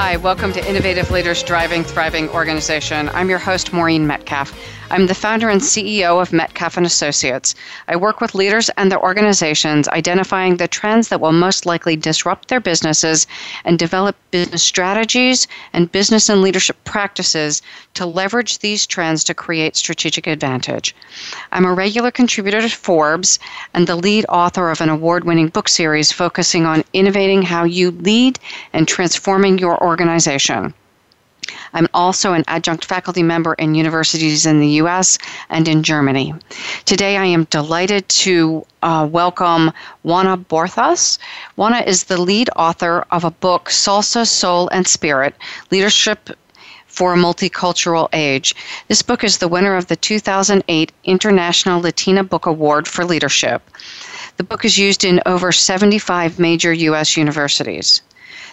Hi, welcome to Innovative Leaders Driving Thriving Organization. I'm your host, Maureen Metcalf. I'm the founder and CEO of Metcalf and Associates. I work with leaders and their organizations identifying the trends that will most likely disrupt their businesses and develop business strategies and business and leadership practices to leverage these trends to create strategic advantage. I'm a regular contributor to Forbes and the lead author of an award-winning book series focusing on innovating how you lead and transforming your organization. I'm also an adjunct faculty member in universities in the US and in Germany. Today, I am delighted to uh, welcome Juana Bordas. Juana is the lead author of a book, Salsa, Soul, and Spirit Leadership for a Multicultural Age. This book is the winner of the 2008 International Latina Book Award for Leadership. The book is used in over 75 major U.S. universities.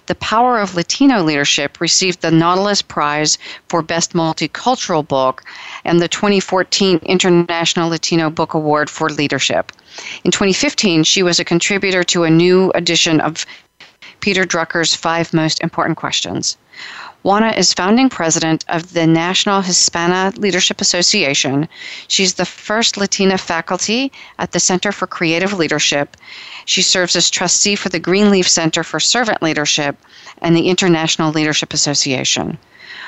The Power of Latino Leadership received the Nautilus Prize for Best Multicultural Book and the 2014 International Latino Book Award for Leadership. In 2015, she was a contributor to a new edition of Peter Drucker's Five Most Important Questions. Juana is founding president of the National Hispana Leadership Association. She's the first Latina faculty at the Center for Creative Leadership. She serves as trustee for the Greenleaf Center for Servant Leadership and the International Leadership Association.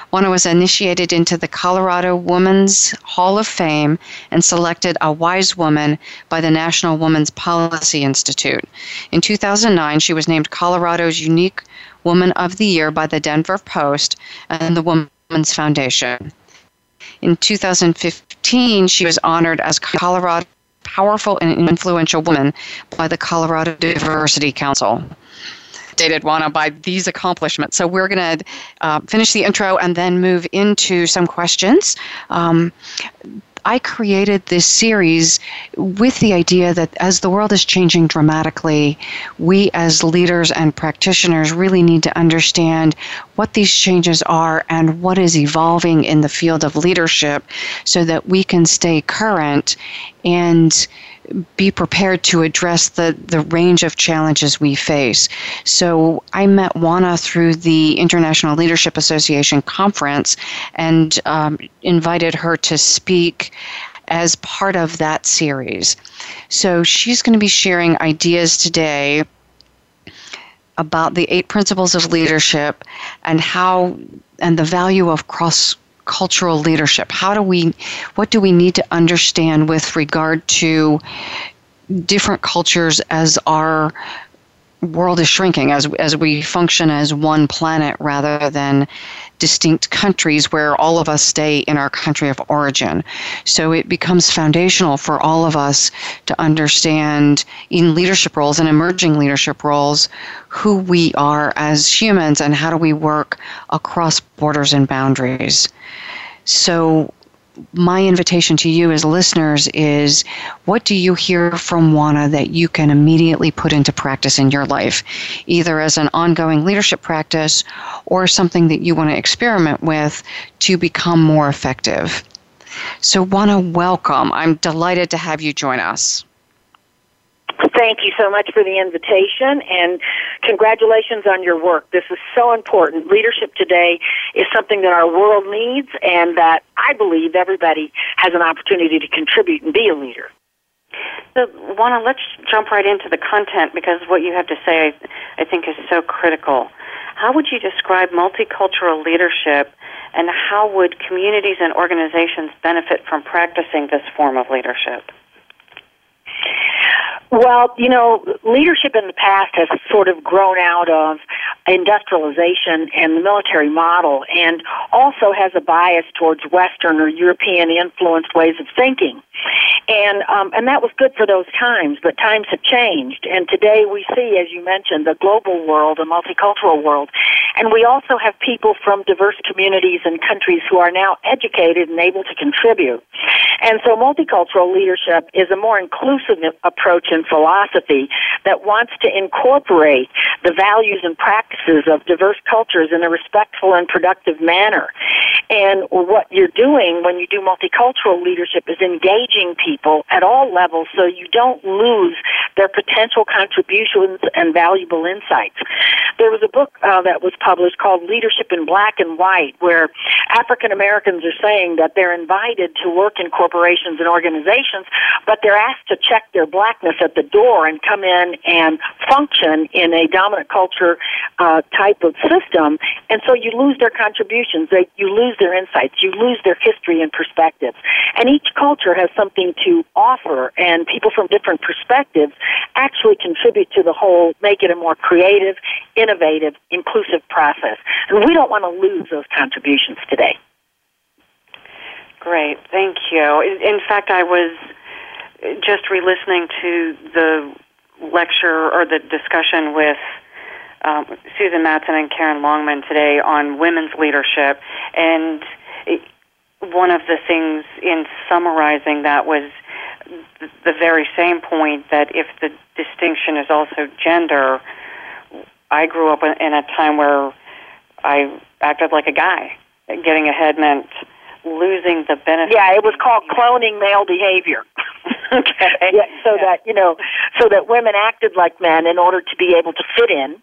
Juana was initiated into the Colorado Women's Hall of Fame and selected a wise woman by the National Women's Policy Institute. In 2009, she was named Colorado's Unique Woman of the Year by the Denver Post and the Women's Foundation. In 2015, she was honored as Colorado Powerful and Influential Woman by the Colorado Diversity Council updated Juana by these accomplishments. So we're going to uh, finish the intro and then move into some questions. Um, I created this series with the idea that as the world is changing dramatically, we as leaders and practitioners really need to understand what these changes are and what is evolving in the field of leadership so that we can stay current and be prepared to address the, the range of challenges we face. So I met Juana through the International Leadership Association conference and um, invited her to speak as part of that series. So she's going to be sharing ideas today about the eight principles of leadership and how and the value of cross cultural leadership? How do we, what do we need to understand with regard to different cultures as our world is shrinking, as, as we function as one planet rather than distinct countries where all of us stay in our country of origin. So it becomes foundational for all of us to understand in leadership roles and emerging leadership roles who we are as humans and how do we work across borders and boundaries. So my invitation to you as listeners is what do you hear from Juana that you can immediately put into practice in your life, either as an ongoing leadership practice or something that you want to experiment with to become more effective? So, Juana, welcome. I'm delighted to have you join us. Thank you so much for the invitation and congratulations on your work. This is so important. Leadership today is something that our world needs and that I believe everybody has an opportunity to contribute and be a leader. So, Juana, let's jump right into the content because what you have to say, I, I think, is so critical. How would you describe multicultural leadership, and how would communities and organizations benefit from practicing this form of leadership? Well, you know, leadership in the past has sort of grown out of industrialization and the military model and also has a bias towards Western or European influenced ways of thinking. And um, and that was good for those times, but times have changed. And today we see, as you mentioned, the global world, a multicultural world, and we also have people from diverse communities and countries who are now educated and able to contribute. And so, multicultural leadership is a more inclusive approach in philosophy that wants to incorporate the values and practices of diverse cultures in a respectful and productive manner. And what you're doing when you do multicultural leadership is engaging people at all levels so you don't lose their potential contributions and valuable insights. There was a book uh, that was published called Leadership in Black and White where African Americans are saying that they're invited to work in corporations and organizations, but they're asked to check their blackness at the door and come in and function in a dominant culture uh, Uh, type of system. And so you lose their contributions, they, you lose their insights, you lose their history and perspectives. And each culture has something to offer, and people from different perspectives actually contribute to the whole, make it a more creative, innovative, inclusive process. And we don't want to lose those contributions today. Great, thank you. In fact, I was just re-listening to the lecture or the discussion with um, Susan Madsen and Karen Longman today on women's leadership, and one of the things in summarizing that was the very same point that if the distinction is also gender, I grew up in a time where I acted like a guy. Getting ahead meant losing the benefit. Yeah, it was called cloning male behavior. okay. Yeah, so yeah. that you know, so that women acted like men in order to be able to fit in,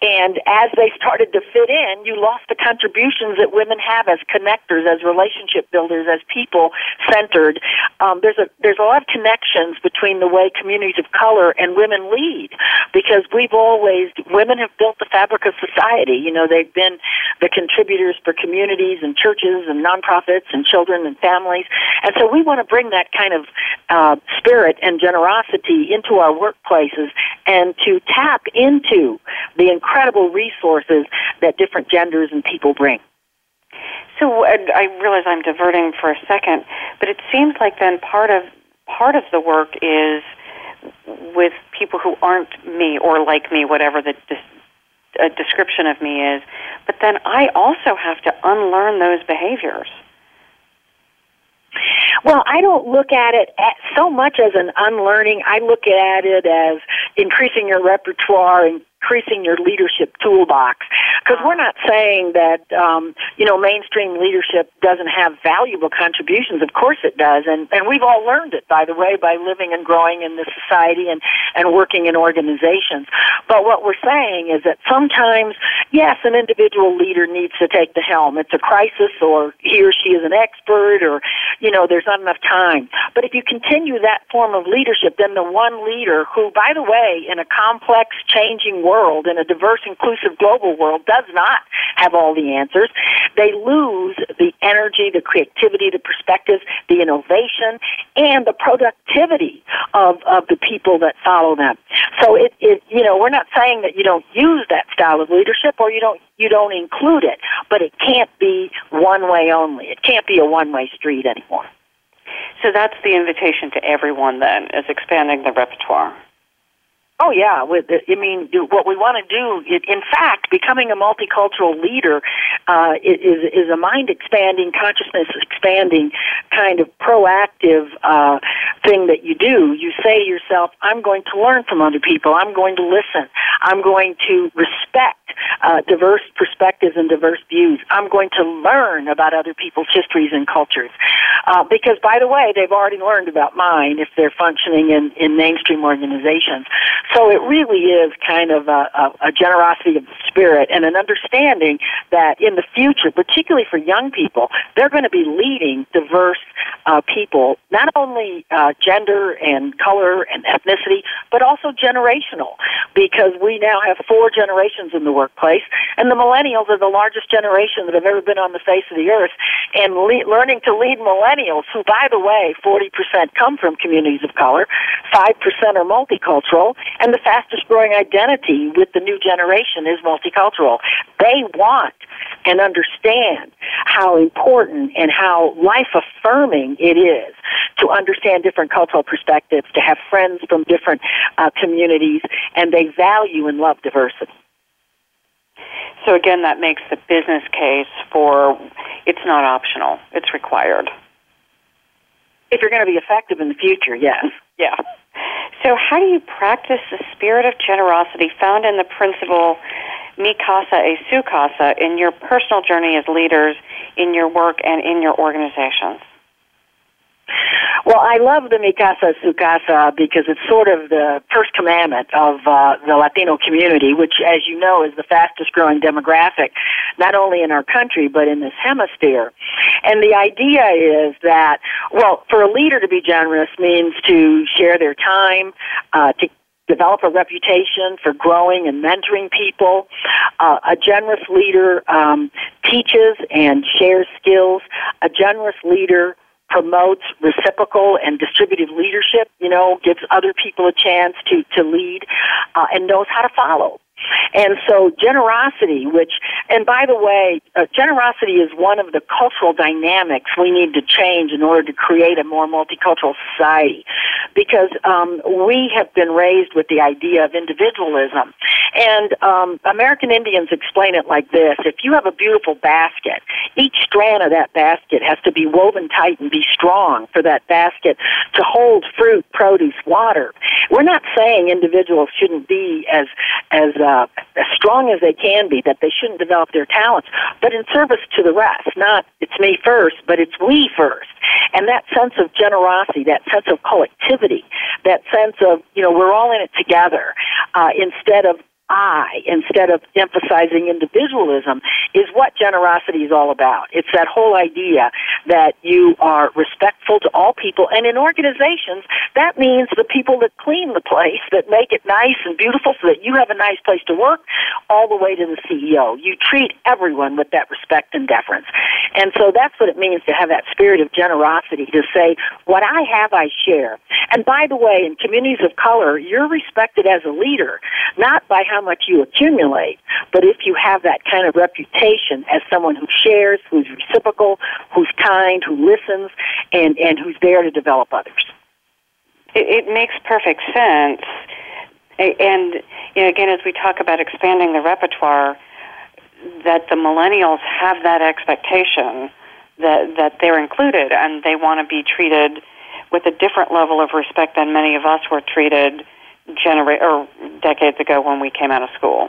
and as they started to fit in, you lost the contributions that women have as connectors, as relationship builders, as people centered. Um, there's a there's a lot of connections between the way communities of color and women lead, because we've always women have built the fabric of society. You know, they've been the contributors for communities and churches and nonprofits and children and families, and so we want to bring that kind of uh, spirit and generosity into our workplaces and to tap into the incredible resources that different genders and people bring. So I realize I'm diverting for a second, but it seems like then part of part of the work is with people who aren't me or like me, whatever the des- description of me is. But then I also have to unlearn those behaviors. Well, I don't look at it so much as an unlearning. I look at it as increasing your repertoire and increasing your leadership toolbox. Because we're not saying that um, you know mainstream leadership doesn't have valuable contributions. Of course it does, and and we've all learned it by the way by living and growing in this society and and working in organizations. But what we're saying is that sometimes, yes, an individual leader needs to take the helm. It's a crisis, or he or she is an expert, or you know there's not enough time. But if you continue that form of leadership, then the one leader who, by the way, in a complex, changing world, in a diverse, inclusive global world, does not have all the answers. They lose the energy, the creativity, the perspective, the innovation, and the productivity of, of the people that follow them. So it, it, you know, we're not saying that you don't use that style of leadership or you don't, you don't include it, but it can't be one way only. It can't be a one way street anymore. So that's the invitation to everyone then, is expanding the repertoire. Oh yeah, with I mean, what we want to do, in fact, becoming a multicultural leader uh, is is a mind expanding, consciousness expanding kind of proactive uh, thing that you do. You say to yourself, "I'm going to learn from other people. I'm going to listen. I'm going to respect uh, diverse perspectives and diverse views. I'm going to learn about other people's histories and cultures. Uh, because, by the way, they've already learned about mine if they're functioning in, in mainstream organizations. So it really is kind of a, a, a generosity of spirit and an understanding that in the future, particularly for young people, they're going to be leading diverse uh, people, not only uh, gender and color and ethnicity, but also generational, because we now have four generations in the workplace, and the millennials are the largest generation that have ever been on the face of the earth. And le- learning to lead millennials, who, by the way, 40% come from communities of color, 5% are multicultural, and the fastest growing identity with the new generation is multicultural. They want and understand how important and how life affirming it is to understand different cultural perspectives, to have friends from different uh, communities, and they value and love diversity. So again, that makes the business case for it's not optional; it's required. If you're going to be effective in the future, yes. Yeah. So, how do you practice the spirit of generosity found in the principle Mi Casa es Su Casa in your personal journey as leaders, in your work, and in your organizations? Well, I love the Mi Casa Su Casa because it's sort of the first commandment of uh, the Latino community, which, as you know, is the fastest growing demographic, not only in our country, but in this hemisphere. And the idea is that, well, for a leader to be generous means to share their time, uh, to develop a reputation for growing and mentoring people. Uh, a generous leader um, teaches and shares skills. A generous leader promotes reciprocal and distributive leadership, you know, gives other people a chance to, to lead, uh, and knows how to follow. And so generosity, which, and by the way, uh, generosity is one of the cultural dynamics we need to change in order to create a more multicultural society. Because um, we have been raised with the idea of individualism. And um, American Indians explain it like this. If you have a beautiful basket, each strand of that basket has to be woven tight and be strong for that basket to hold fruit, produce, water. We're not saying individuals shouldn't be as, as uh, uh, as strong as they can be, that they shouldn't develop their talents, but in service to the rest. Not it's me first, but it's we first. And that sense of generosity, that sense of collectivity, that sense of, you know, we're all in it together, uh, instead of I instead of emphasizing individualism is what generosity is all about. It's that whole idea that you are respectful to all people and in organizations that means the people that clean the place that make it nice and beautiful so that you have a nice place to work all the way to the CEO. You treat everyone with that respect and deference. And so that's what it means to have that spirit of generosity to say what I have I share. And by the way, in communities of color, you're respected as a leader not by how how much you accumulate, but if you have that kind of reputation as someone who shares, who's reciprocal, who's kind, who listens, and, and who's there to develop others. It, it makes perfect sense. And you know, again, as we talk about expanding the repertoire, that the millennials have that expectation that that they're included and they want to be treated with a different level of respect than many of us were treated genera- or decades ago when we came out of school.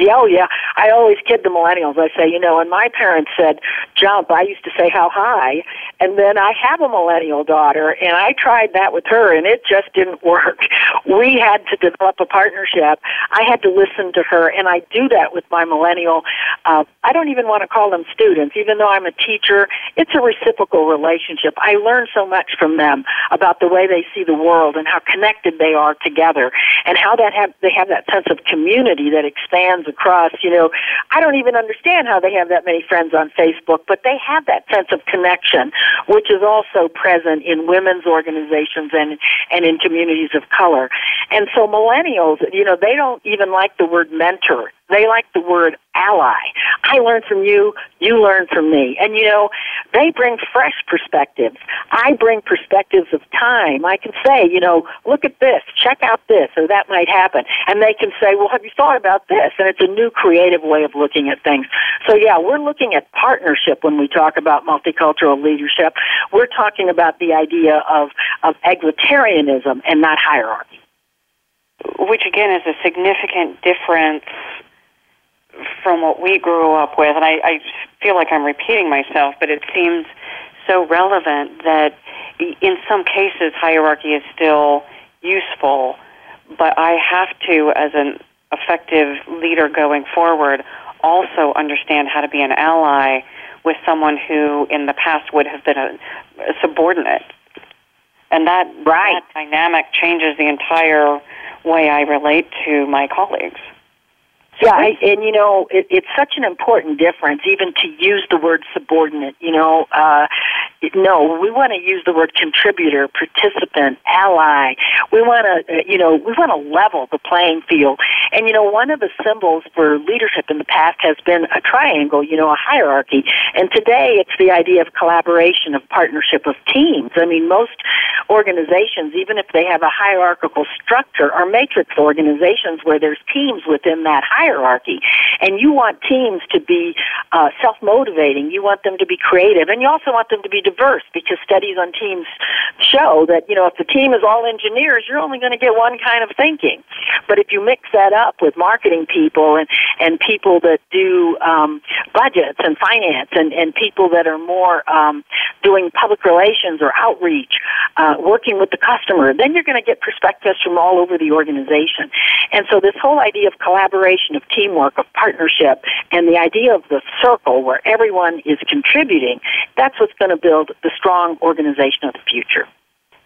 Yeah, oh yeah. I always kid the millennials. I say, you know, when my parents said jump, I used to say how high. And then I have a millennial daughter, and I tried that with her, and it just didn't work. We had to develop a partnership. I had to listen to her, and I do that with my millennial. Uh, I don't even want to call them students, even though I'm a teacher. It's a reciprocal relationship. I learn so much from them about the way they see the world and how connected they are together, and how that have they have that sense of community that expands across. You know, I don't even understand how they have that many friends on Facebook, but they have that sense of connection, which is also present in women's organizations and and in communities of color. And so millennials, you know, they don't even like the word mentor. They like the word ally. I learn from you, you learn from me. And you know, they bring fresh perspectives. I bring perspectives of time. I can say, you know, look at this, check out this, or that might happen. And they can say, well, have you thought about this? And it's a new creative way of looking at things. So yeah, we're looking at partnership when we talk about multicultural leadership. We're talking about the idea of, of egalitarianism and not hierarchy. Which again is a significant difference from what we grew up with, and I, I feel like I'm repeating myself, but it seems so relevant that in some cases hierarchy is still useful, but I have to, as an effective leader going forward, also understand how to be an ally with someone who in the past would have been a, a subordinate. And that, right. that dynamic changes the entire way I relate to my colleagues. Yeah, I, and you know, it, it's such an important difference, even to use the word subordinate. You know, uh, no, we want to use the word contributor, participant, ally. We want to, uh, you know, we want to level the playing field. And you know, one of the symbols for leadership in the past has been a triangle, you know, a hierarchy. And today, it's the idea of collaboration, of partnership, of teams. I mean, most organizations, even if they have a hierarchical structure, are matrix organizations where there's teams within that hierarchy. And you want teams to be uh, self motivating. You want them to be creative. And you also want them to be diverse because studies on teams show that, you know, if the team is all engineers, you're only going to get one kind of thinking. But if you mix that up with marketing people and, and people that do um, budgets and finance and, and people that are more um, doing public relations or outreach, uh, working with the customer, then you're going to get perspectives from all over the organization. And so this whole idea of collaboration, of teamwork, of partnership, and the idea of the circle where everyone is contributing, that's what's going to build the strong organization of the future.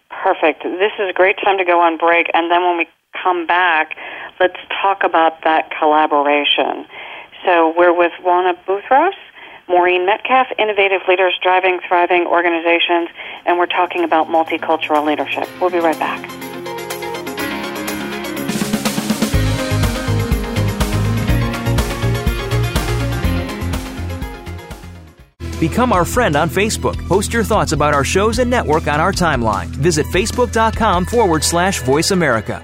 Perfect. This is a great time to go on break, and then when we come back, let's talk about that collaboration. So we're with Juana Bordas, Maureen Metcalf, Innovative Leaders Driving Thriving Organizations, and we're talking about multicultural leadership. We'll be right back. Become our friend on Facebook. Post your thoughts about our shows and network on our timeline. Visit facebook.com forward slash voice America.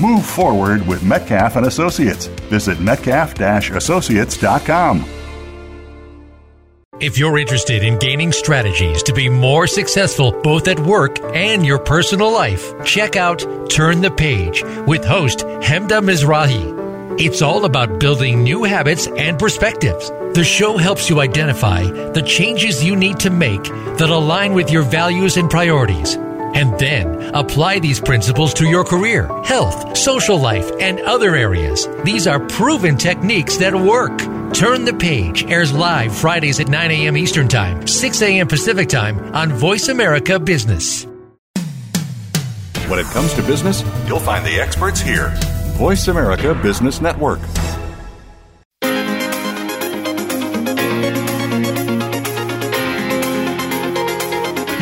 Move forward with Metcalf and Associates. Visit metcalf associates.com. If you're interested in gaining strategies to be more successful both at work and your personal life, check out Turn the Page with host Hemda Mizrahi. It's all about building new habits and perspectives. The show helps you identify the changes you need to make that align with your values and priorities. And then apply these principles to your career, health, social life, and other areas. These are proven techniques that work. Turn the Page airs live Fridays at 9 a.m. Eastern Time, 6 a.m. Pacific Time on Voice America Business. When it comes to business, you'll find the experts here. Voice America Business Network.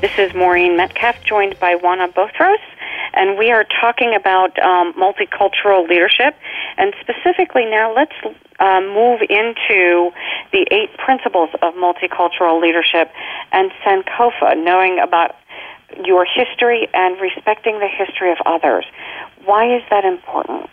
This is Maureen Metcalf, joined by Juana Bordas, and we are talking about um, multicultural leadership. And specifically now, let's uh, move into the eight principles of multicultural leadership and Sankofa, knowing about your history and respecting the history of others. Why is that important?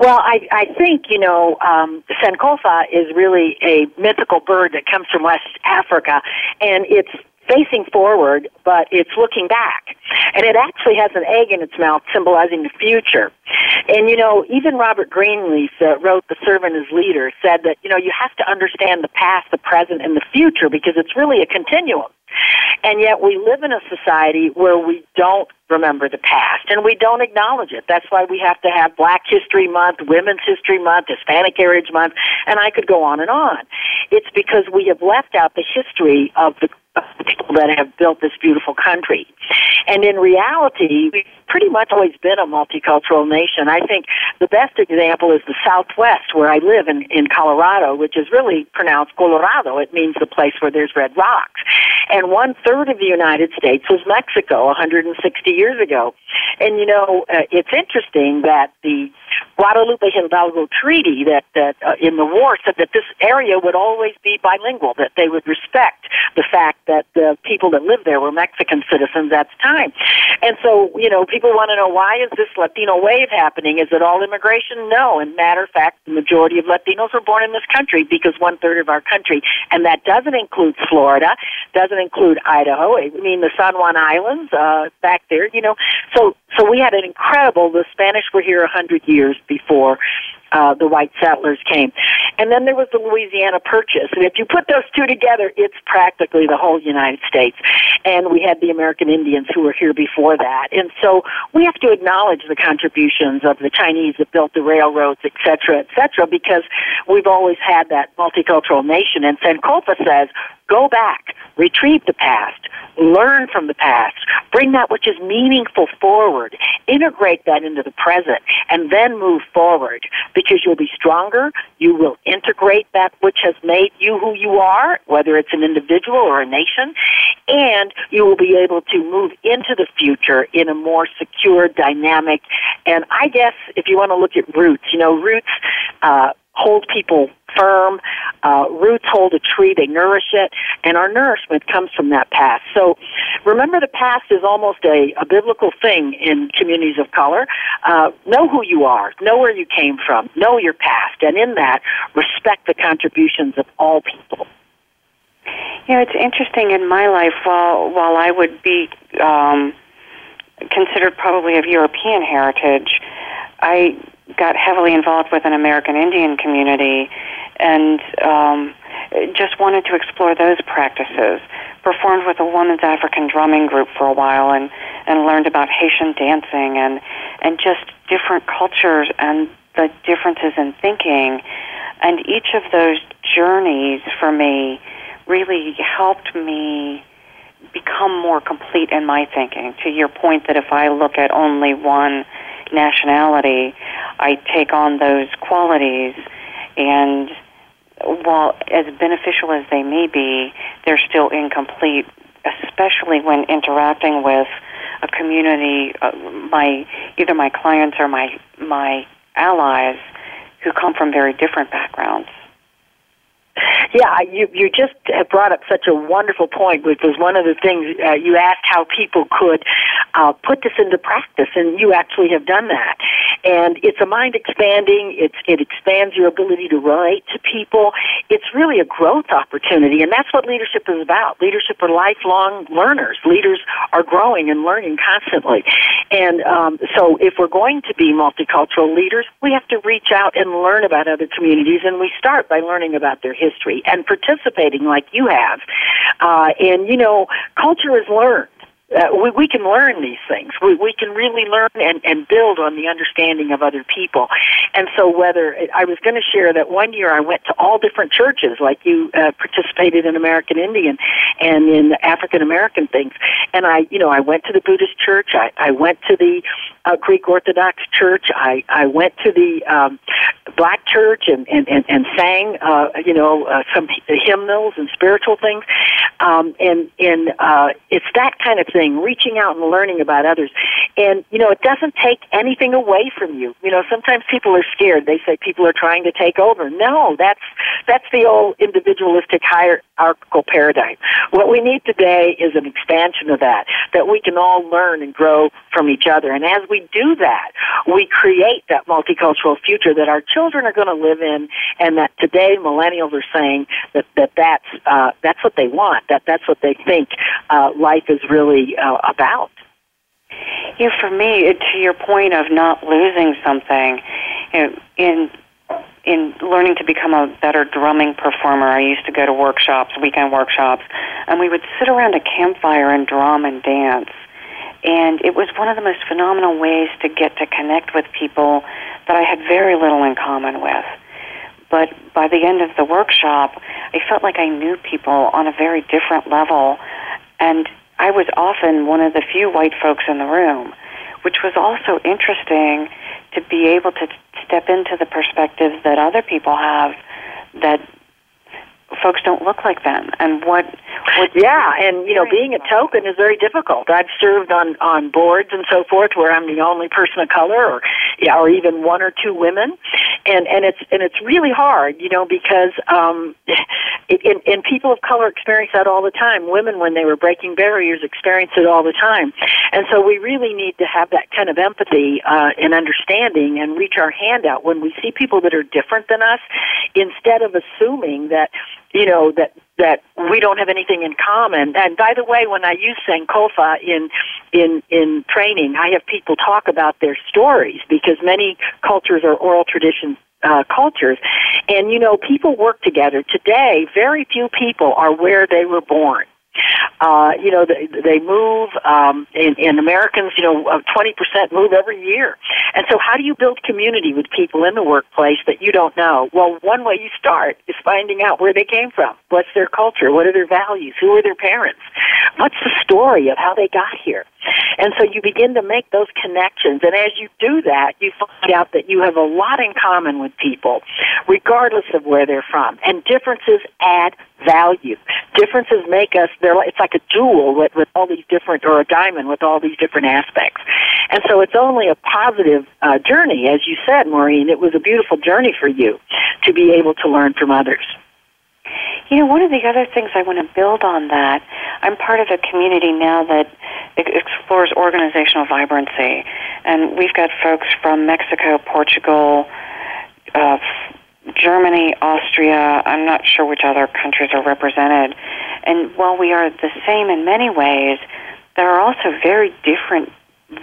Well, I, I think, you know, um, Sankofa is really a mythical bird that comes from West Africa, and it's facing forward, but it's looking back. And it actually has an egg in its mouth symbolizing the future. And you know, even Robert Greenleaf uh, wrote The Servant as Leader said that, you know, you have to understand the past, the present, and the future because it's really a continuum. And yet we live in a society where we don't remember the past and we don't acknowledge it. That's why we have to have Black History Month, Women's History Month, Hispanic Heritage Month, and I could go on and on. It's because we have left out the history of the people that have built this beautiful country. And in reality, pretty much always been a multicultural nation. I think the best example is the Southwest, where I live in, in Colorado, which is really pronounced Colorado. It means the place where there's red rocks. And one third of the United States was Mexico 160 years ago. And you know, uh, it's interesting that the Guadalupe Hidalgo Treaty that, that uh, in the war said that this area would always be bilingual, that they would respect the fact that the people that lived there were Mexican citizens at the time. And so, you know, people want to know why is this Latino wave happening? Is it all immigration? No. In matter of fact, the majority of Latinos were born in this country because one third of our country, and that doesn't include Florida, doesn't include Idaho. I mean, the San Juan Islands uh, back there. You know, so so we had an incredible. The Spanish were here a hundred years before uh, the white settlers came. And then there was the Louisiana Purchase. And if you put those two together, it's practically the whole United States. And we had the American Indians who were here before that. And so we have to acknowledge the contributions of the Chinese that built the railroads, et cetera, et cetera, because we've always had that multicultural nation. And Sankofa says, go back, retrieve the past, learn from the past, bring that which is meaningful forward, integrate that into the present, and then move forward because you'll be stronger. You will integrate that which has made you who you are, whether it's an individual or a nation, and you will be able to move into the future in a more secure, dynamic, and I guess if you want to look at roots, you know, roots, uh, hold people firm. Uh, roots hold a tree, they nourish it, and our nourishment comes from that past. So remember the past is almost a, a biblical thing in communities of color. Uh, know who you are, know where you came from, know your past, and in that, respect the contributions of all people. You know, it's interesting in my life, while, while I would be um, considered probably of European heritage, I got heavily involved with an American Indian community and um, just wanted to explore those practices. Performed with a women's African drumming group for a while and, and learned about Haitian dancing and, and just different cultures and the differences in thinking. And each of those journeys for me really helped me become more complete in my thinking. To your point that if I look at only one nationality, I take on those qualities, and while as beneficial as they may be, they're still incomplete, especially when interacting with a community, uh, my either my clients or my my allies who come from very different backgrounds. Yeah, you you just brought up such a wonderful point, which was one of the things uh, you asked how people could uh, put this into practice, and you actually have done that. And it's a mind expanding. It's it expands your ability to relate to people. It's really a growth opportunity, and that's what leadership is about. Leadership are lifelong learners. Leaders are growing and learning constantly. And um, so, if we're going to be multicultural leaders, we have to reach out and learn about other communities, and we start by learning about their history history and participating like you have. Uh, and, you know, culture is learned uh, we, we can learn these things. We, we can really learn and, and build on the understanding of other people. And so whether, I was going to share that one year I went to all different churches, like you uh, participated in American Indian and in African American things. And I, you know, I went to the Buddhist church, I, I went to the uh, Greek Orthodox church, I, I went to the um, black church and and and, and sang uh, you know uh, some hymnals and spiritual things, um, and and uh, it's that kind of thing, reaching out and learning about others, and you know it doesn't take anything away from you. You know sometimes people are scared. They say people are trying to take over. No, that's that's the old individualistic hierarchical paradigm. What we need today is an expansion of that, that we can all learn and grow from each other. And as we do that, we create that multicultural future that our children are going to live in, and that today millennials are saying that, that that's, uh, that's what they want, that that's what they think uh, life is really uh, about. Yeah, for me, to your point of not losing something, you know, in in learning to become a better drumming performer, I used to go to workshops, weekend workshops, and we would sit around a campfire and drum and dance. And it was one of the most phenomenal ways to get to connect with people that I had very little in common with. But by the end of the workshop, I felt like I knew people on a very different level. And I was often one of the few white folks in the room, which was also interesting to be able to step into the perspectives that other people have that folks don't look like them and what, what yeah and you know being a token is very difficult. I've served on on boards and so forth where i'm the only person of color or yeah or even one or two women. And and it's and it's really hard you know because um it, and, and people of color experience that all the time. Women when they were breaking barriers experience it all the time. And so we really need to have that kind of empathy uh and understanding and reach our hand out when we see people that are different than us instead of assuming that you know that that we don't have anything in common. And by the way, when I use Sankofa in in in training, I have people talk about their stories because many cultures are oral tradition uh, cultures, and you know people work together. Today, very few people are where they were born. Uh, you know, they, they move, um, and, and Americans, you know, 20% move every year. And so how do you build community with people in the workplace that you don't know? Well, one way you start is finding out where they came from. What's their culture? What are their values? Who are their parents? What's the story of how they got here? And so you begin to make those connections. And as you do that, you find out that you have a lot in common with people, regardless of where they're from. And differences add value. Differences make us, they're, it's like a jewel with, with all these different, or a diamond with all these different aspects. And so it's only a positive uh, journey. As you said, Maureen, it was a beautiful journey for you to be able to learn from others. You know, one of the other things I want to build on that, I'm part of a community now that explores organizational vibrancy. And we've got folks from Mexico, Portugal, uh, Germany, Austria, I'm not sure which other countries are represented. And while we are the same in many ways, there are also very different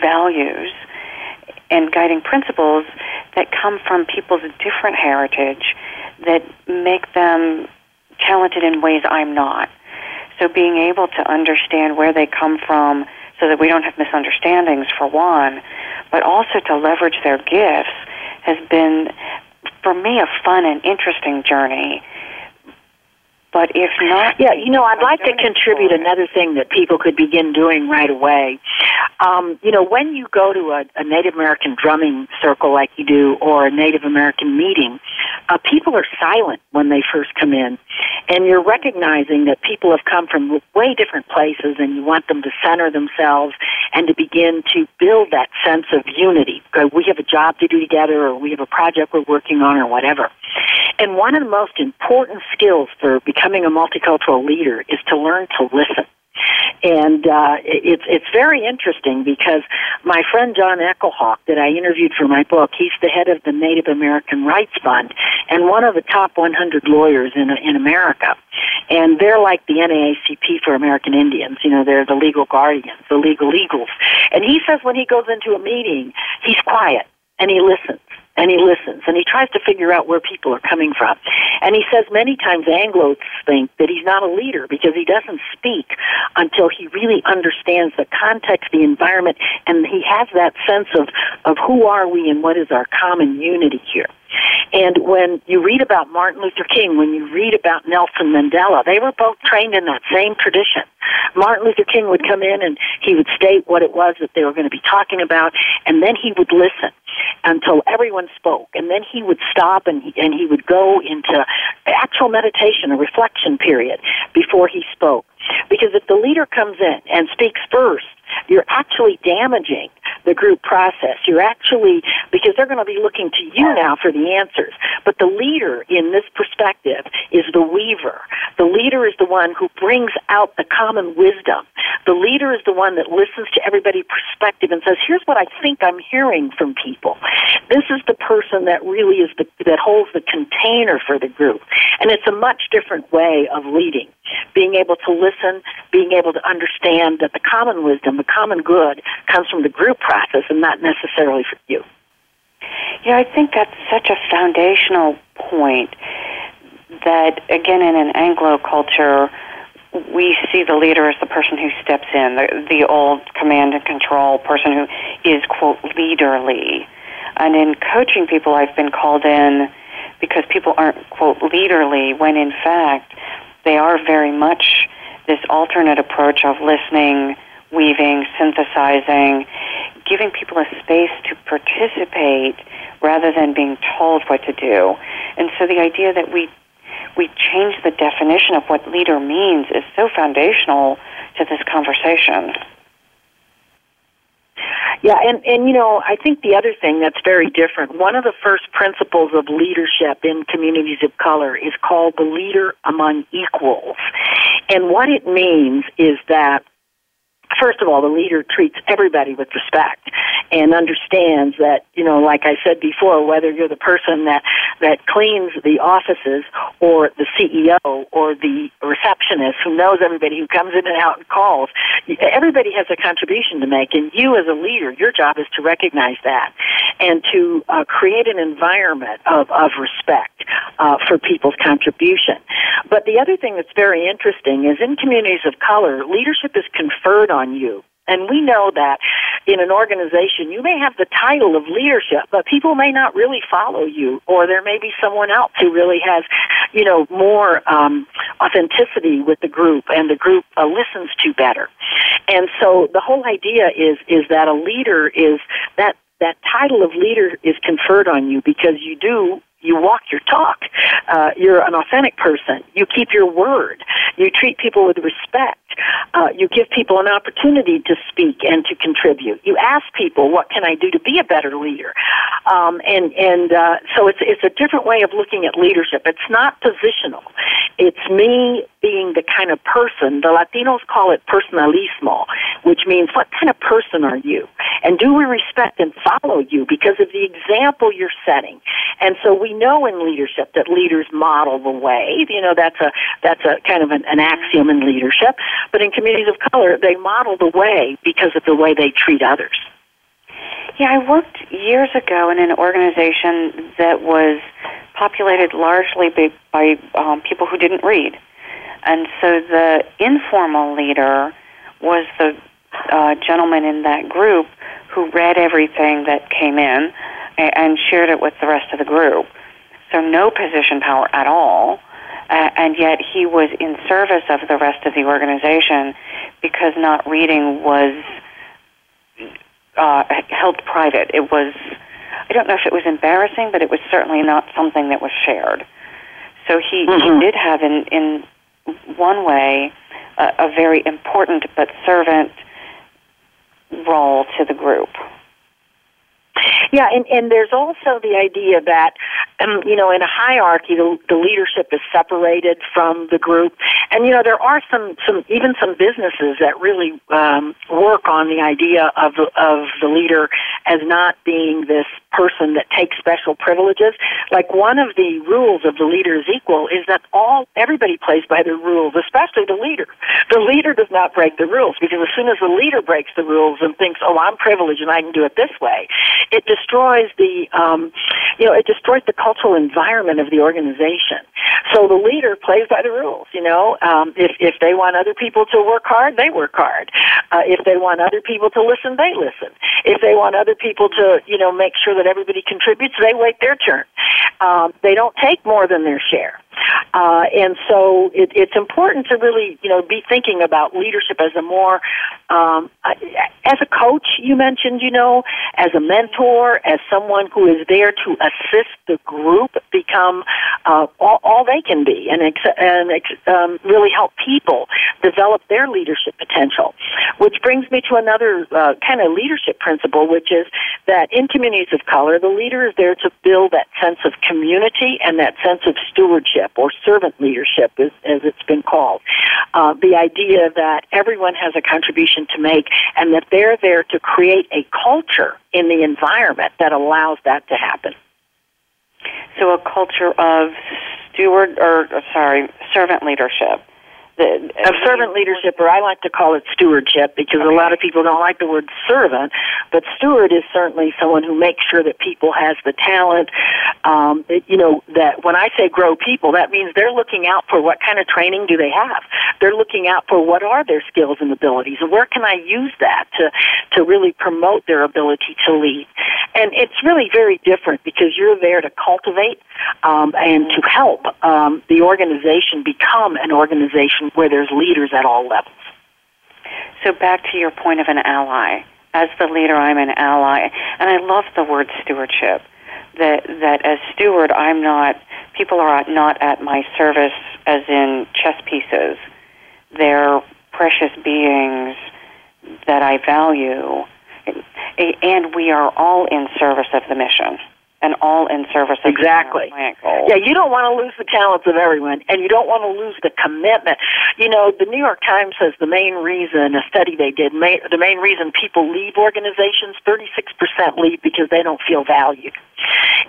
values and guiding principles that come from people's different heritage that make them talented in ways I'm not. So being able to understand where they come from so that we don't have misunderstandings for one, but also to leverage their gifts has been for me a fun and interesting journey but if not, yeah, you know, I'd like to contribute another thing that people could begin doing right away. Um, you know, when you go to a, a Native American drumming circle like you do, or a Native American meeting, uh, people are silent when they first come in, and you're recognizing that people have come from way different places, and you want them to center themselves and to begin to build that sense of unity. We have a job to do together, or we have a project we're working on, or whatever. And one of the most important skills for becoming a multicultural leader is to learn to listen. And uh, it's it's very interesting because my friend John Echohawk, that I interviewed for my book, he's the head of the Native American Rights Fund and one of the top 100 lawyers in in America. And they're like the NAACP for American Indians. You know, they're the legal guardians, the legal eagles. And he says when he goes into a meeting, he's quiet and he listens and he listens and he tries to figure out where people are coming from. And he says many times Anglos think that he's not a leader because he doesn't speak until he really understands the context, the environment, and he has that sense of, of who are we and what is our common unity here. And when you read about Martin Luther King, when you read about Nelson Mandela, they were both trained in that same tradition. Martin Luther King would come in and he would state what it was that they were going to be talking about, and then he would listen until everyone spoke, and then he would stop and he, and he would go into actual meditation, a reflection period before he spoke. Because if the leader comes in and speaks first, you're actually damaging the group process. You're actually, because they're going to be looking to you now for the answers. But the leader in this perspective is the weaver. The leader is the one who brings out the common wisdom. The leader is the one that listens to everybody's perspective and says, here's what I think I'm hearing from people. This is the person that really is the, that holds the container for the group. And it's a much different way of leading. Being able to listen, being able to understand that the common wisdom, the common good comes from the group process and not necessarily from you. Yeah, I think that's such a foundational point that, again, in an Anglo culture, we see the leader as the person who steps in, the, the old command and control person who is, quote, leaderly. And in coaching people, I've been called in because people aren't, quote, leaderly, when in fact, they are very much this alternate approach of listening, weaving, synthesizing, giving people a space to participate rather than being told what to do. And so the idea that we we change the definition of what leader means is so foundational to this conversation. Yeah, and and you know, I think the other thing that's very different. One of the first principles of leadership in communities of color is called the leader among equals. And what it means is that first of all, the leader treats everybody with respect and understands that, you know, like I said before, whether you're the person that, that cleans the offices or the CEO or the receptionist who knows everybody who comes in and out and calls, everybody has a contribution to make. And you as a leader, your job is to recognize that and to uh, create an environment of, of respect uh, for people's contribution. But the other thing that's very interesting is in communities of color, leadership is conferred on you. And we know that in an organization, you may have the title of leadership, but people may not really follow you, or there may be someone else who really has, you know, more um, authenticity with the group, and the group uh, listens to better. And so the whole idea is is that a leader is that that title of leader is conferred on you because you do you walk your talk. Uh, you're an authentic person. You keep your word. You treat people with respect. Uh, you give people an opportunity to speak and to contribute. You ask people, "What can I do to be a better leader?" Um, and and uh, so it's it's a different way of looking at leadership. It's not positional. It's me being the kind of person. The Latinos call it personalismo, which means what kind of person are you, and do we respect and follow you because of the example you're setting? And so we know in leadership that leaders model the way. You know that's a that's a kind of an, an axiom in leadership. But in communities of color, they model the way because of the way they treat others. Yeah, I worked years ago in an organization that was populated largely by, by um, people who didn't read. And so the informal leader was the uh, gentleman in that group who read everything that came in and, and shared it with the rest of the group. So no position power at all uh, and yet he was in service of the rest of the organization because not reading was uh, held private. It was, I don't know if it was embarrassing, but it was certainly not something that was shared. So he, mm-hmm. he did have, in, in one way, a, a very important but servant role to the group. Yeah, and, and there's also the idea that, um, you know, in a hierarchy, the, the leadership is separated from the group. And, you know, there are some, some even some businesses that really um, work on the idea of, of the leader as not being this person that takes special privileges. Like one of the rules of the leader is equal is that all everybody plays by the rules, especially the leader. The leader does not break the rules because as soon as the leader breaks the rules and thinks, "Oh, I'm privileged and I can do it this way," it destroys the, um, you know, it destroys the cultural environment of the organization. So the leader plays by the rules. You know, um, if if they want other people to work hard, they work hard. Uh, if they want other people to listen, they listen. If they want other people to, you know, make sure that everybody contributes, they wait their turn. um, they don't take more than their share. Uh, and so it, it's important to really, you know, be thinking about leadership as a more, um, as a coach, you mentioned, you know, as a mentor, as someone who is there to assist the group become uh, all, all they can be and, ex- and ex- um, really help people develop their leadership potential. Which brings me to another uh, kind of leadership principle, which is that in communities of color, the leader is there to build that sense of community and that sense of stewardship or servant leadership, as, as it's been called. Uh, the idea that everyone has a contribution to make and that they're there to create a culture in the environment that allows that to happen. So a culture of steward or sorry, servant leadership the, of servant leadership, or I like to call it stewardship, because a lot of people don't like the word servant. But steward is certainly someone who makes sure that people has the talent. Um, it, you know that when I say grow people, that means they're looking out for what kind of training do they have. They're looking out for what are their skills and abilities, and where can I use that to to really promote their ability to lead. And it's really very different because you're there to cultivate um, and to help um, the organization become an organization where there's leaders at all levels. So back to your point of an ally. As the leader, I'm an ally, and I love the word stewardship. That that as steward, I'm not. People are not at my service, as in chess pieces. They're precious beings that I value, and we are all in service of the mission and all in service of exactly. Yeah, you don't want to lose the talents of everyone, and you don't want to lose the commitment. You know, the New York Times says the main reason a study they did, the main reason people leave organizations, 36% leave because they don't feel valued.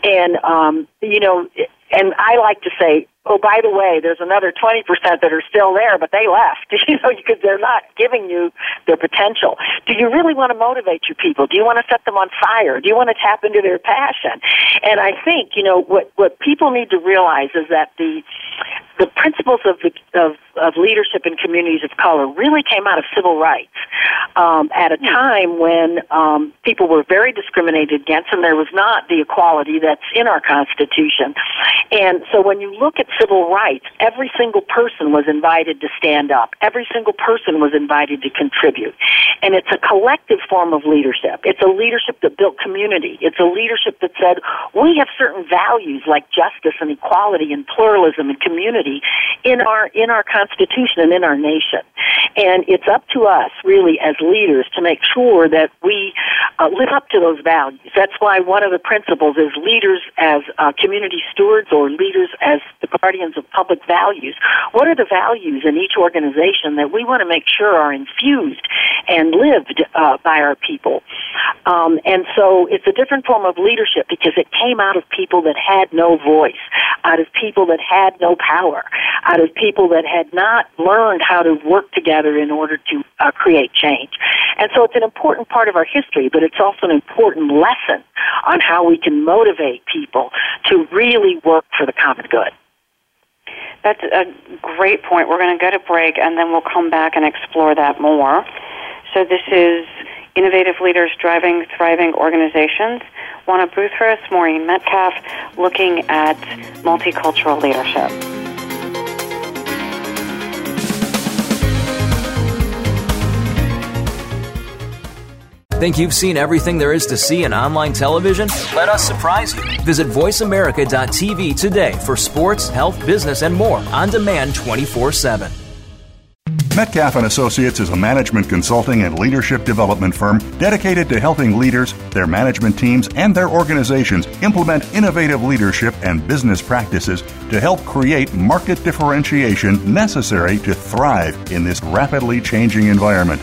And um, you know, and I like to say oh, by the way, there's another 20% that are still there, but they left, you know, because they're not giving you their potential. Do you really want to motivate your people? Do you want to set them on fire? Do you want to tap into their passion? And I think, you know, what, what people need to realize is that the, the principles of, the, of, of leadership in communities of color really came out of civil rights um, at a time when um, people were very discriminated against and there was not the equality that's in our Constitution. And so when you look at civil rights, every single person was invited to stand up. Every single person was invited to contribute. And it's a collective form of leadership. It's a leadership that built community. It's a leadership that said, we have certain values like justice and equality and pluralism and community in our, in our Constitution and in our nation. And it's up to us, really, as leaders, to make sure that we uh, live up to those values. That's why one of the principles is leaders as uh, community stewards or leaders as the guardians of public values. What are the values in each organization that we want to make sure are infused and lived uh, by our people? Um, and so it's a different form of leadership because it came out of people that had no voice, out of people that had no power, out of people that had not learned how to work together in order to uh, create change. And so it's an important part of our history, but it's also an important lesson on how we can motivate people to really work for the common good. That's a great point. We're going to go to break and then we'll come back and explore that more. So this is Innovative Leaders Driving Thriving Organizations. Want a booth Maureen Metcalf, looking at multicultural leadership. Think you've seen everything there is to see in online television? Let us surprise you. Visit VoiceAmerica.tv today for sports, health, business, and more on demand 24 7. Metcalf and Associates is a management consulting and leadership development firm dedicated to helping leaders, their management teams, and their organizations implement innovative leadership and business practices to help create market differentiation necessary to thrive in this rapidly changing environment.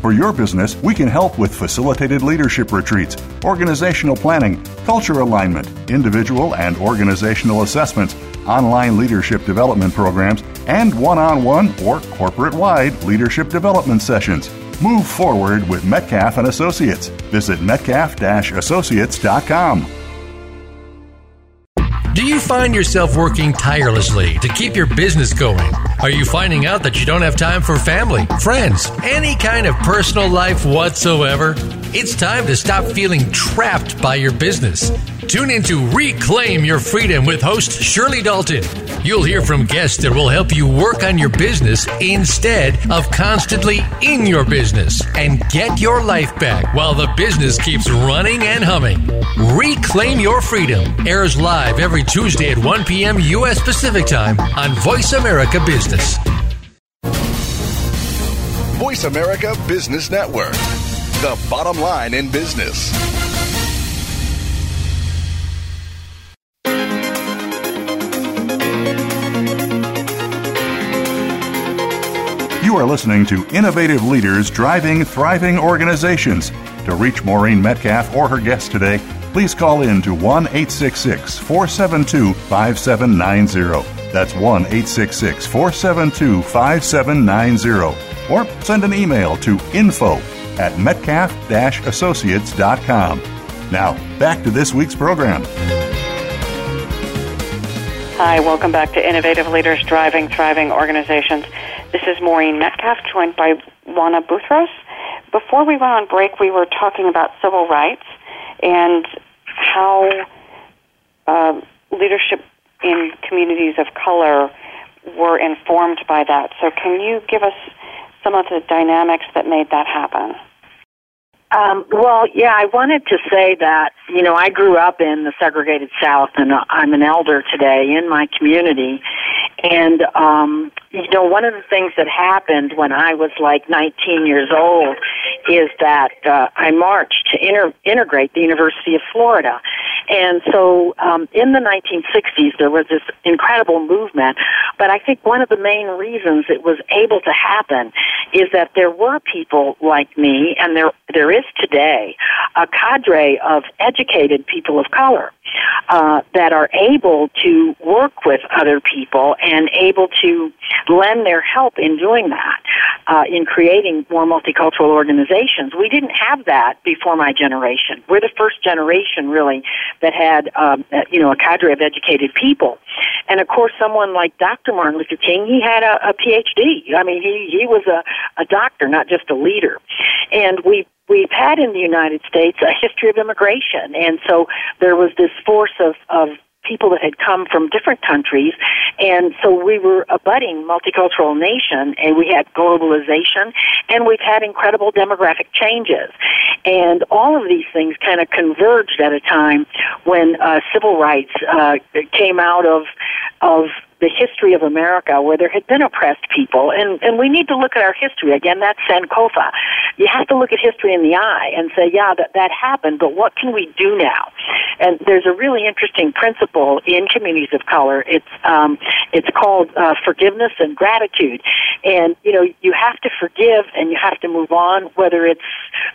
For your business, we can help with facilitated leadership retreats, organizational planning, culture alignment, individual and organizational assessments, online leadership development programs, and one on one or corporate wide leadership development sessions. Move forward with Metcalf and Associates. Visit metcalf-associates.com. Do you find yourself working tirelessly to keep your business going? Are you finding out that you don't have time for family, friends, any kind of personal life whatsoever? It's time to stop feeling trapped by your business. Tune in to Reclaim Your Freedom with host Shirley Dalton. You'll hear from guests that will help you work on your business instead of constantly in your business and get your life back while the business keeps running and humming. Reclaim Your Freedom airs live every Tuesday at 1 p.m. U.S. Pacific Time on Voice America Business. Voice America Business Network, the bottom line in business. You are listening to Innovative Leaders Driving Thriving Organizations. To reach Maureen Metcalf or her guest today, please call in to 1 866 472 5790. That's 1 866 472 5790. Or send an email to info at metcalf associates.com. Now, back to this week's program. Hi, welcome back to Innovative Leaders Driving Thriving Organizations. This is Maureen Metcalf, joined by Juana Bordas. Before we went on break, we were talking about civil rights and how uh, leadership in communities of color were informed by that. So, can you give us some of the dynamics that made that happen? Um, well, yeah, I wanted to say that, you know, I grew up in the segregated South and I'm an elder today in my community. And, um, you know, one of the things that happened when I was like 19 years old is that uh, I marched to inter- integrate the University of Florida. And so um, in the 1960s, there was this incredible movement. But I think one of the main reasons it was able to happen is that there were people like me, and there there is today a cadre of educated people of color uh, that are able to work with other people and able to lend their help in doing that, uh, in creating more multicultural organizations. We didn't have that before my generation. We're the first generation, really, that had, um, uh, you know, a cadre of educated people. And of course, someone like Dr. Martin Luther King, he had a, a PhD. I mean, he, he was a, a doctor, not just a leader. And we we've had in the United States a history of immigration, and so there was this force of, of people that had come from different countries. And so we were a budding multicultural nation and we had globalization and we've had incredible demographic changes. And all of these things kind of converged at a time when uh, civil rights uh, came out of, of the history of America where there had been oppressed people, and, and we need to look at our history. Again, that's Sankofa. You have to look at history in the eye and say, yeah, that, that happened, but what can we do now? And there's a really interesting principle in communities of color. It's, um, it's called uh, forgiveness and gratitude. And, you know, you have to forgive and you have to move on, whether it's,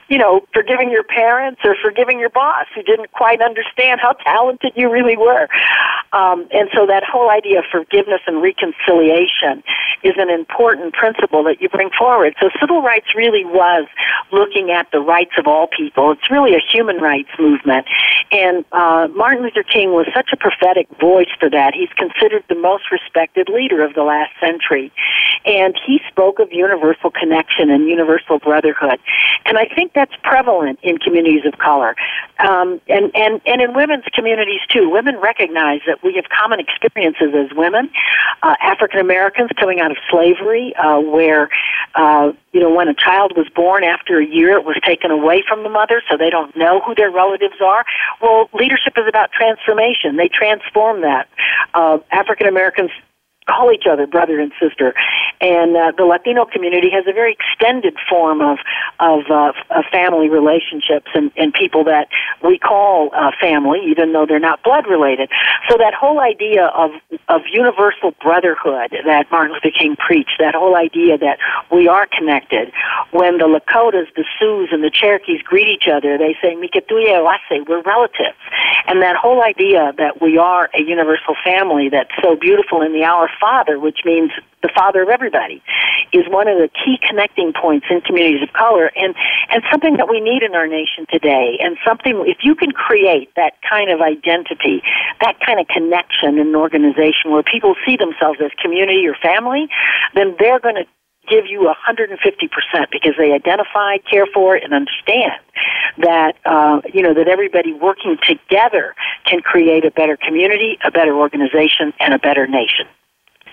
you know, forgiving your parents or forgiving your boss who didn't quite understand how talented you really were. Um, and so that whole idea of forgiveness and reconciliation is an important principle that you bring forward. So civil rights really was looking at the rights of all people. It's really a human rights movement. And uh, Martin Luther King was such a prophetic voice for that. He's considered the most respected leader of the last century. And he spoke of universal connection and universal brotherhood. And I think that's prevalent in communities of color. Um, and, and, and in women's communities too. Women recognize that we have common experiences as women. Uh, African Americans coming out of slavery, uh, where, uh, you know, when a child was born after a year, it was taken away from the mother, so they don't know who their relatives are. Well, leadership is about transformation. They transform that. Uh, African Americans call each other brother and sister. And uh, the Latino community has a very extended form of of, uh, of family relationships and, and people that we call uh, family, even though they're not blood related. So that whole idea of of universal brotherhood that Martin Luther King preached, that whole idea that we are connected. When the Lakotas, the Sioux, and the Cherokees greet each other, they say "Mitakuye say we're relatives. And that whole idea that we are a universal family that's so beautiful in the Our Father, which means the father of everybody, is one of the key connecting points in communities of color and, and something that we need in our nation today. And something, if you can create that kind of identity, that kind of connection in an organization where people see themselves as community or family, then they're going to give you 150% because they identify, care for, and understand that uh, you know that everybody working together can create a better community, a better organization, and a better nation.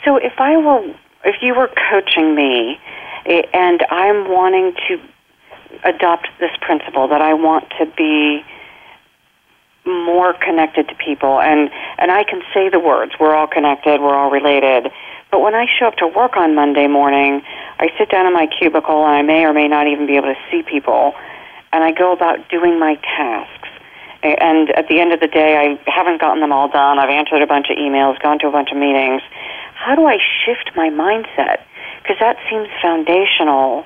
So if I were, if you were coaching me, eh, and I'm wanting to adopt this principle that I want to be more connected to people and and I can say the words we're all connected we're all related but when I show up to work on Monday morning I sit down in my cubicle and I may or may not even be able to see people and I go about doing my tasks. And at the end of the day I haven't gotten them all done. I've answered a bunch of emails gone to a bunch of meetings how do I shift my mindset because that seems foundational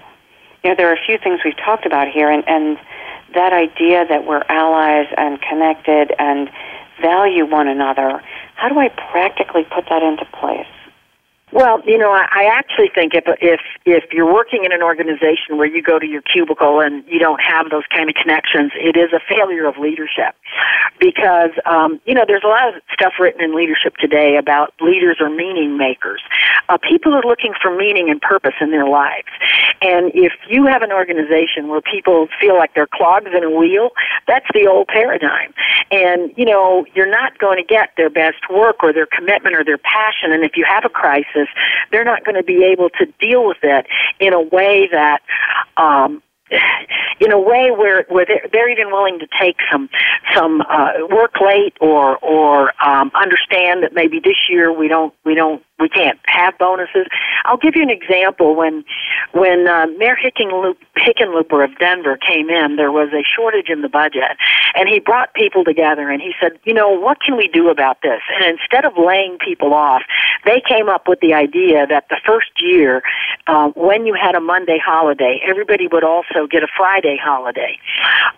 you know there are a few things we've talked about here and and that idea that we're allies and connected and value one another, how do I practically put that into place? Well, you know, I, I actually think if if if you're working in an organization where you go to your cubicle and you don't have those kind of connections, it is a failure of leadership. Because um, you know, there's a lot of stuff written in leadership today about leaders are meaning makers. Uh, people are looking for meaning and purpose in their lives, and if you have an organization where people feel like they're clogs in a wheel, that's the old paradigm. And you know, you're not going to get their best work or their commitment or their passion. And if you have a crisis they're not going to be able to deal with it in a way that um, in a way where where they're, they're even willing to take some some uh, work late or or um, understand that maybe this year we don't we don't we can't have bonuses. I'll give you an example. When when uh, Mayor Hickenlooper of Denver came in, there was a shortage in the budget, and he brought people together and he said, you know, what can we do about this? And instead of laying people off, they came up with the idea that the first year, uh, when you had a Monday holiday, everybody would also get a Friday holiday,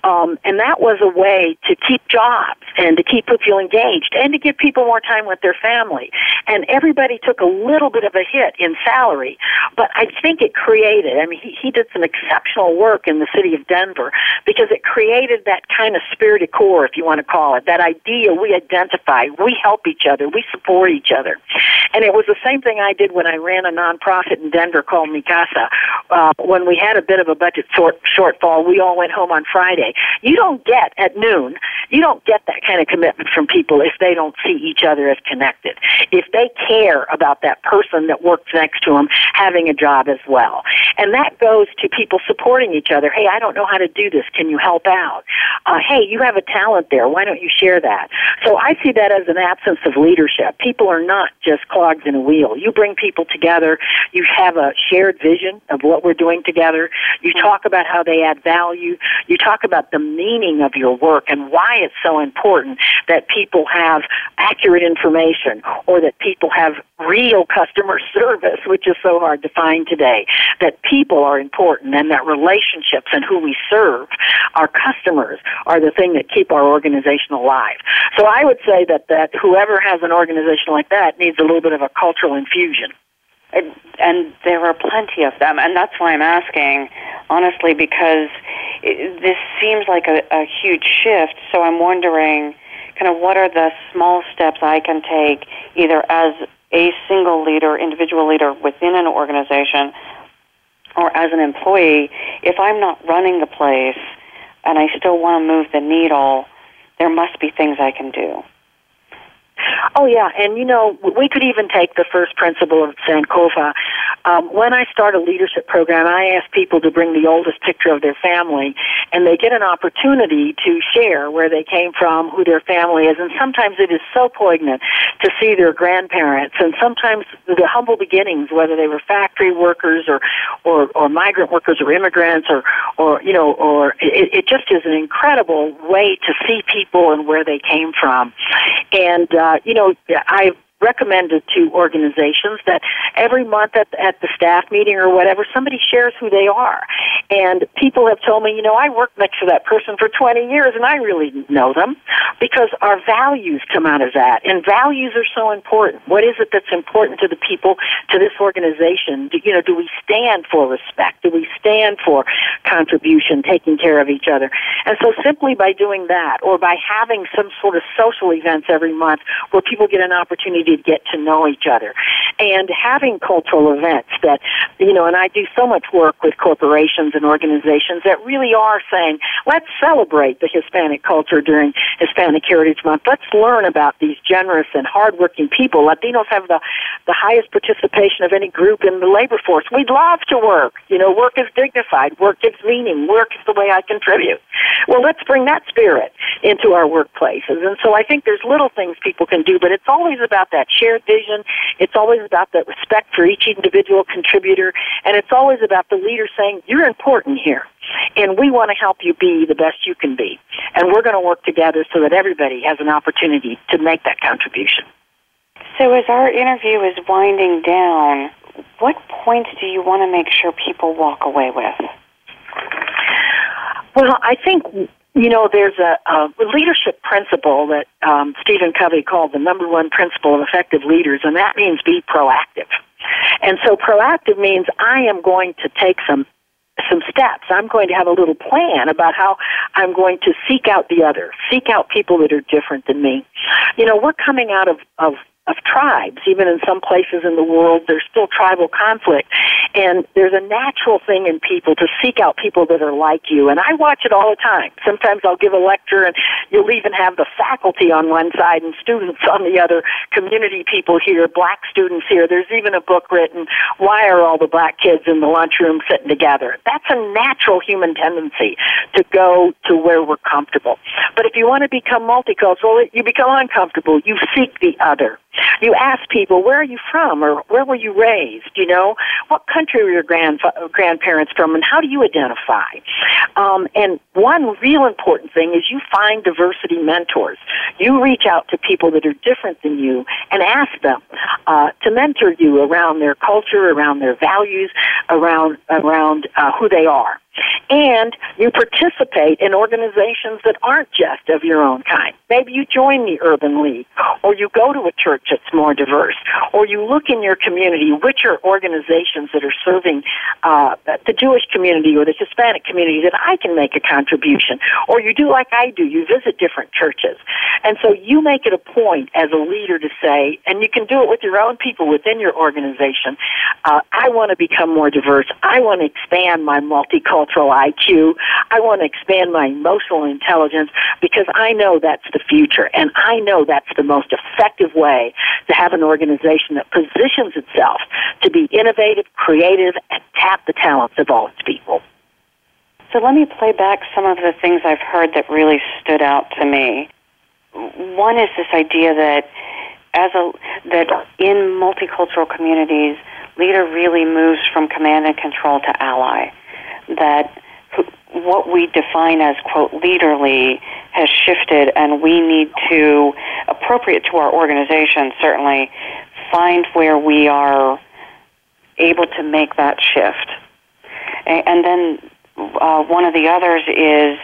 um, and that was a way to keep jobs and to keep people engaged and to give people more time with their family. And everybody took a little bit of a hit in salary, but I think it created, I mean, he, he did some exceptional work in the city of Denver because it created that kind of spirited core, if you want to call it, that idea we identify, we help each other, we support each other. And it was the same thing I did when I ran a nonprofit in Denver called Mi Casa. Uh, when we had a bit of a budget sort, shortfall, we all went home on Friday. You don't get at noon, you don't get that kind of commitment from people if they don't see each other as connected. If they care about that person that works next to them having a job as well. And that goes to people supporting each other. Hey, I don't know how to do this. Can you help out? Uh, hey, you have a talent there. Why don't you share that? So I see that as an absence of leadership. People are not just clogs in a wheel. You bring people together. You have a shared vision of what we're doing together. You talk about how they add value. You talk about the meaning of your work and why it's so important that people have accurate information or that people have real customer service, which is so hard to find today. That people are important and that relationships and who we serve, our customers, are the thing that keep our organization alive. So I would say that, that whoever has an organization like that needs a little bit of a cultural infusion. And there are plenty of them, and that's why I'm asking, honestly, because it, this seems like a, a huge shift. So I'm wondering, kind of, what are the small steps I can take, either as a single leader, individual leader within an organization, or as an employee, if I'm not running the place and I still want to move the needle, there must be things I can do. Oh yeah, and you know we could even take the first principle of Sankofa. Um, when I start a leadership program, I ask people to bring the oldest picture of their family, and they get an opportunity to share where they came from, who their family is, and sometimes it is so poignant to see their grandparents, and sometimes the humble beginnings, whether they were factory workers or or, or migrant workers or immigrants or or you know or it, it just is an incredible way to see people and where they came from, and uh, Uh, you know I recommended to organizations that every month at, at the staff meeting or whatever, somebody shares who they are. And people have told me, you know, I worked next to that person for 20 years and I really know them because our values come out of that. And values are so important. What is it that's important to the people, to this organization? Do, you know, do we stand for respect? Do we stand for contribution, taking care of each other? And so simply by doing that or by having some sort of social events every month where people get an opportunity to get to know each other. And having cultural events that, you know, and I do so much work with corporations and organizations that really are saying, let's celebrate the Hispanic culture during Hispanic Heritage Month. Let's learn about these generous and hardworking people. Latinos have the, the highest participation of any group in the labor force. We'd love to work. You know, work is dignified. Work gives meaning. Work is the way I contribute. Well, let's bring that spirit into our workplaces. And so I think there's little things people can do, but it's always about that shared vision. It's always about that respect for each individual contributor. And it's always about the leader saying, you're important here. And we want to help you be the best you can be. And we're going to work together so that everybody has an opportunity to make that contribution. So as our interview is winding down, what points do you want to make sure people walk away with? Well, I think you know, there's a, a leadership principle that um, Stephen Covey called the number one principle of effective leaders, and that means be proactive. And so proactive means I am going to take some some steps. I'm going to have a little plan about how I'm going to seek out the other, seek out people that are different than me. You know, we're coming out of, of of tribes. Even in some places in the world, there's still tribal conflict. And there's a natural thing in people to seek out people that are like you. And I watch it all the time. Sometimes I'll give a lecture and you'll even have the faculty on one side and students on the other, community people here, black students here. There's even a book written, Why Are All the Black Kids in the Lunchroom Sitting Together? That's a natural human tendency to go to where we're comfortable. But if you want to become multicultural, you become uncomfortable. You seek the other. You ask people, where are you from or where were you raised? You know, what country were your grand, grandparents from and how do you identify? Um, and one real important thing is you find diversity mentors. You reach out to people that are different than you and ask them uh, to mentor you around their culture, around their values, around, around uh, who they are and you participate in organizations that aren't just of your own kind. Maybe you join the Urban League, or you go to a church that's more diverse, or you look in your community which are organizations that are serving uh, the Jewish community or the Hispanic community that I can make a contribution, or you do like I do, you visit different churches. And so you make it a point as a leader to say, and you can do it with your own people within your organization, uh, I want to become more diverse. I want to expand my multicultural cultural IQ. I want to expand my emotional intelligence because I know that's the future and I know that's the most effective way to have an organization that positions itself to be innovative, creative, and tap the talents of all its people. So let me play back some of the things I've heard that really stood out to me. One is this idea that as a that in multicultural communities, leader really moves from command and control to ally that what we define as quote leaderly has shifted and we need to appropriate to our organization certainly find where we are able to make that shift. And then uh, one of the others is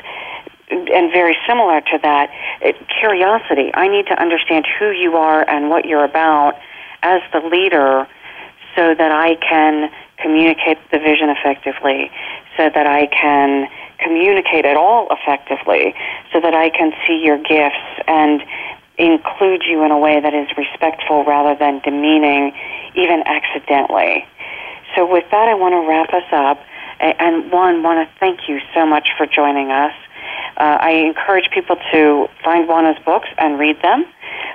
and very similar to that it, curiosity. I need to understand who you are and what you're about as the leader so that i can communicate the vision effectively so that I can communicate at all effectively, so that I can see your gifts and include you in a way that is respectful rather than demeaning, even accidentally. So, with that, I want to wrap us up. And one, want to thank you so much for joining us. Uh, I encourage people to find Juana's books and read them.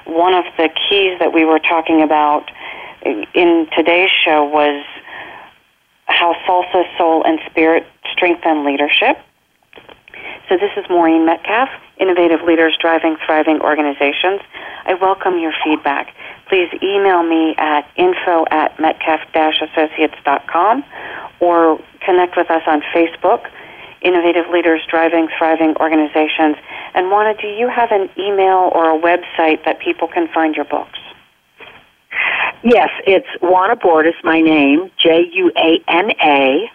One of the keys that we were talking about in today's show was how salsa, soul, and spirit strengthen leadership. So this is Maureen Metcalf, Innovative Leaders Driving Thriving Organizations. I welcome your feedback. Please email me at info at metcalf-associates.com or connect with us on Facebook, Innovative Leaders Driving Thriving Organizations. And Juana, do you have an email or a website that people can find your books? Yes, it's Juana Bordas, my name, J U A N A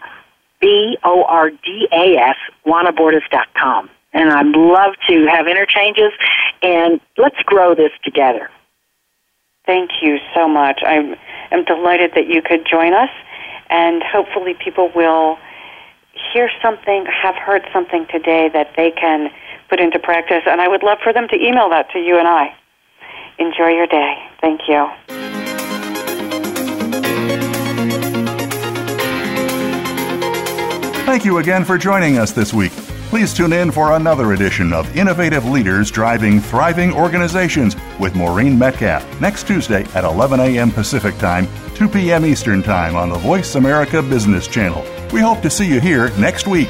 B O R D A S, juanabordas.com. And I'd love to have interchanges and let's grow this together. Thank you so much. I am delighted that you could join us, and hopefully, people will hear something, have heard something today that they can put into practice. And I would love for them to email that to you and I. Enjoy your day. Thank you. Thank you again for joining us this week. Please tune in for another edition of Innovative Leaders Driving Thriving Organizations with Maureen Metcalf next Tuesday at 11 a.m. Pacific Time, 2 p.m. Eastern Time on the Voice America Business Channel. We hope to see you here next week.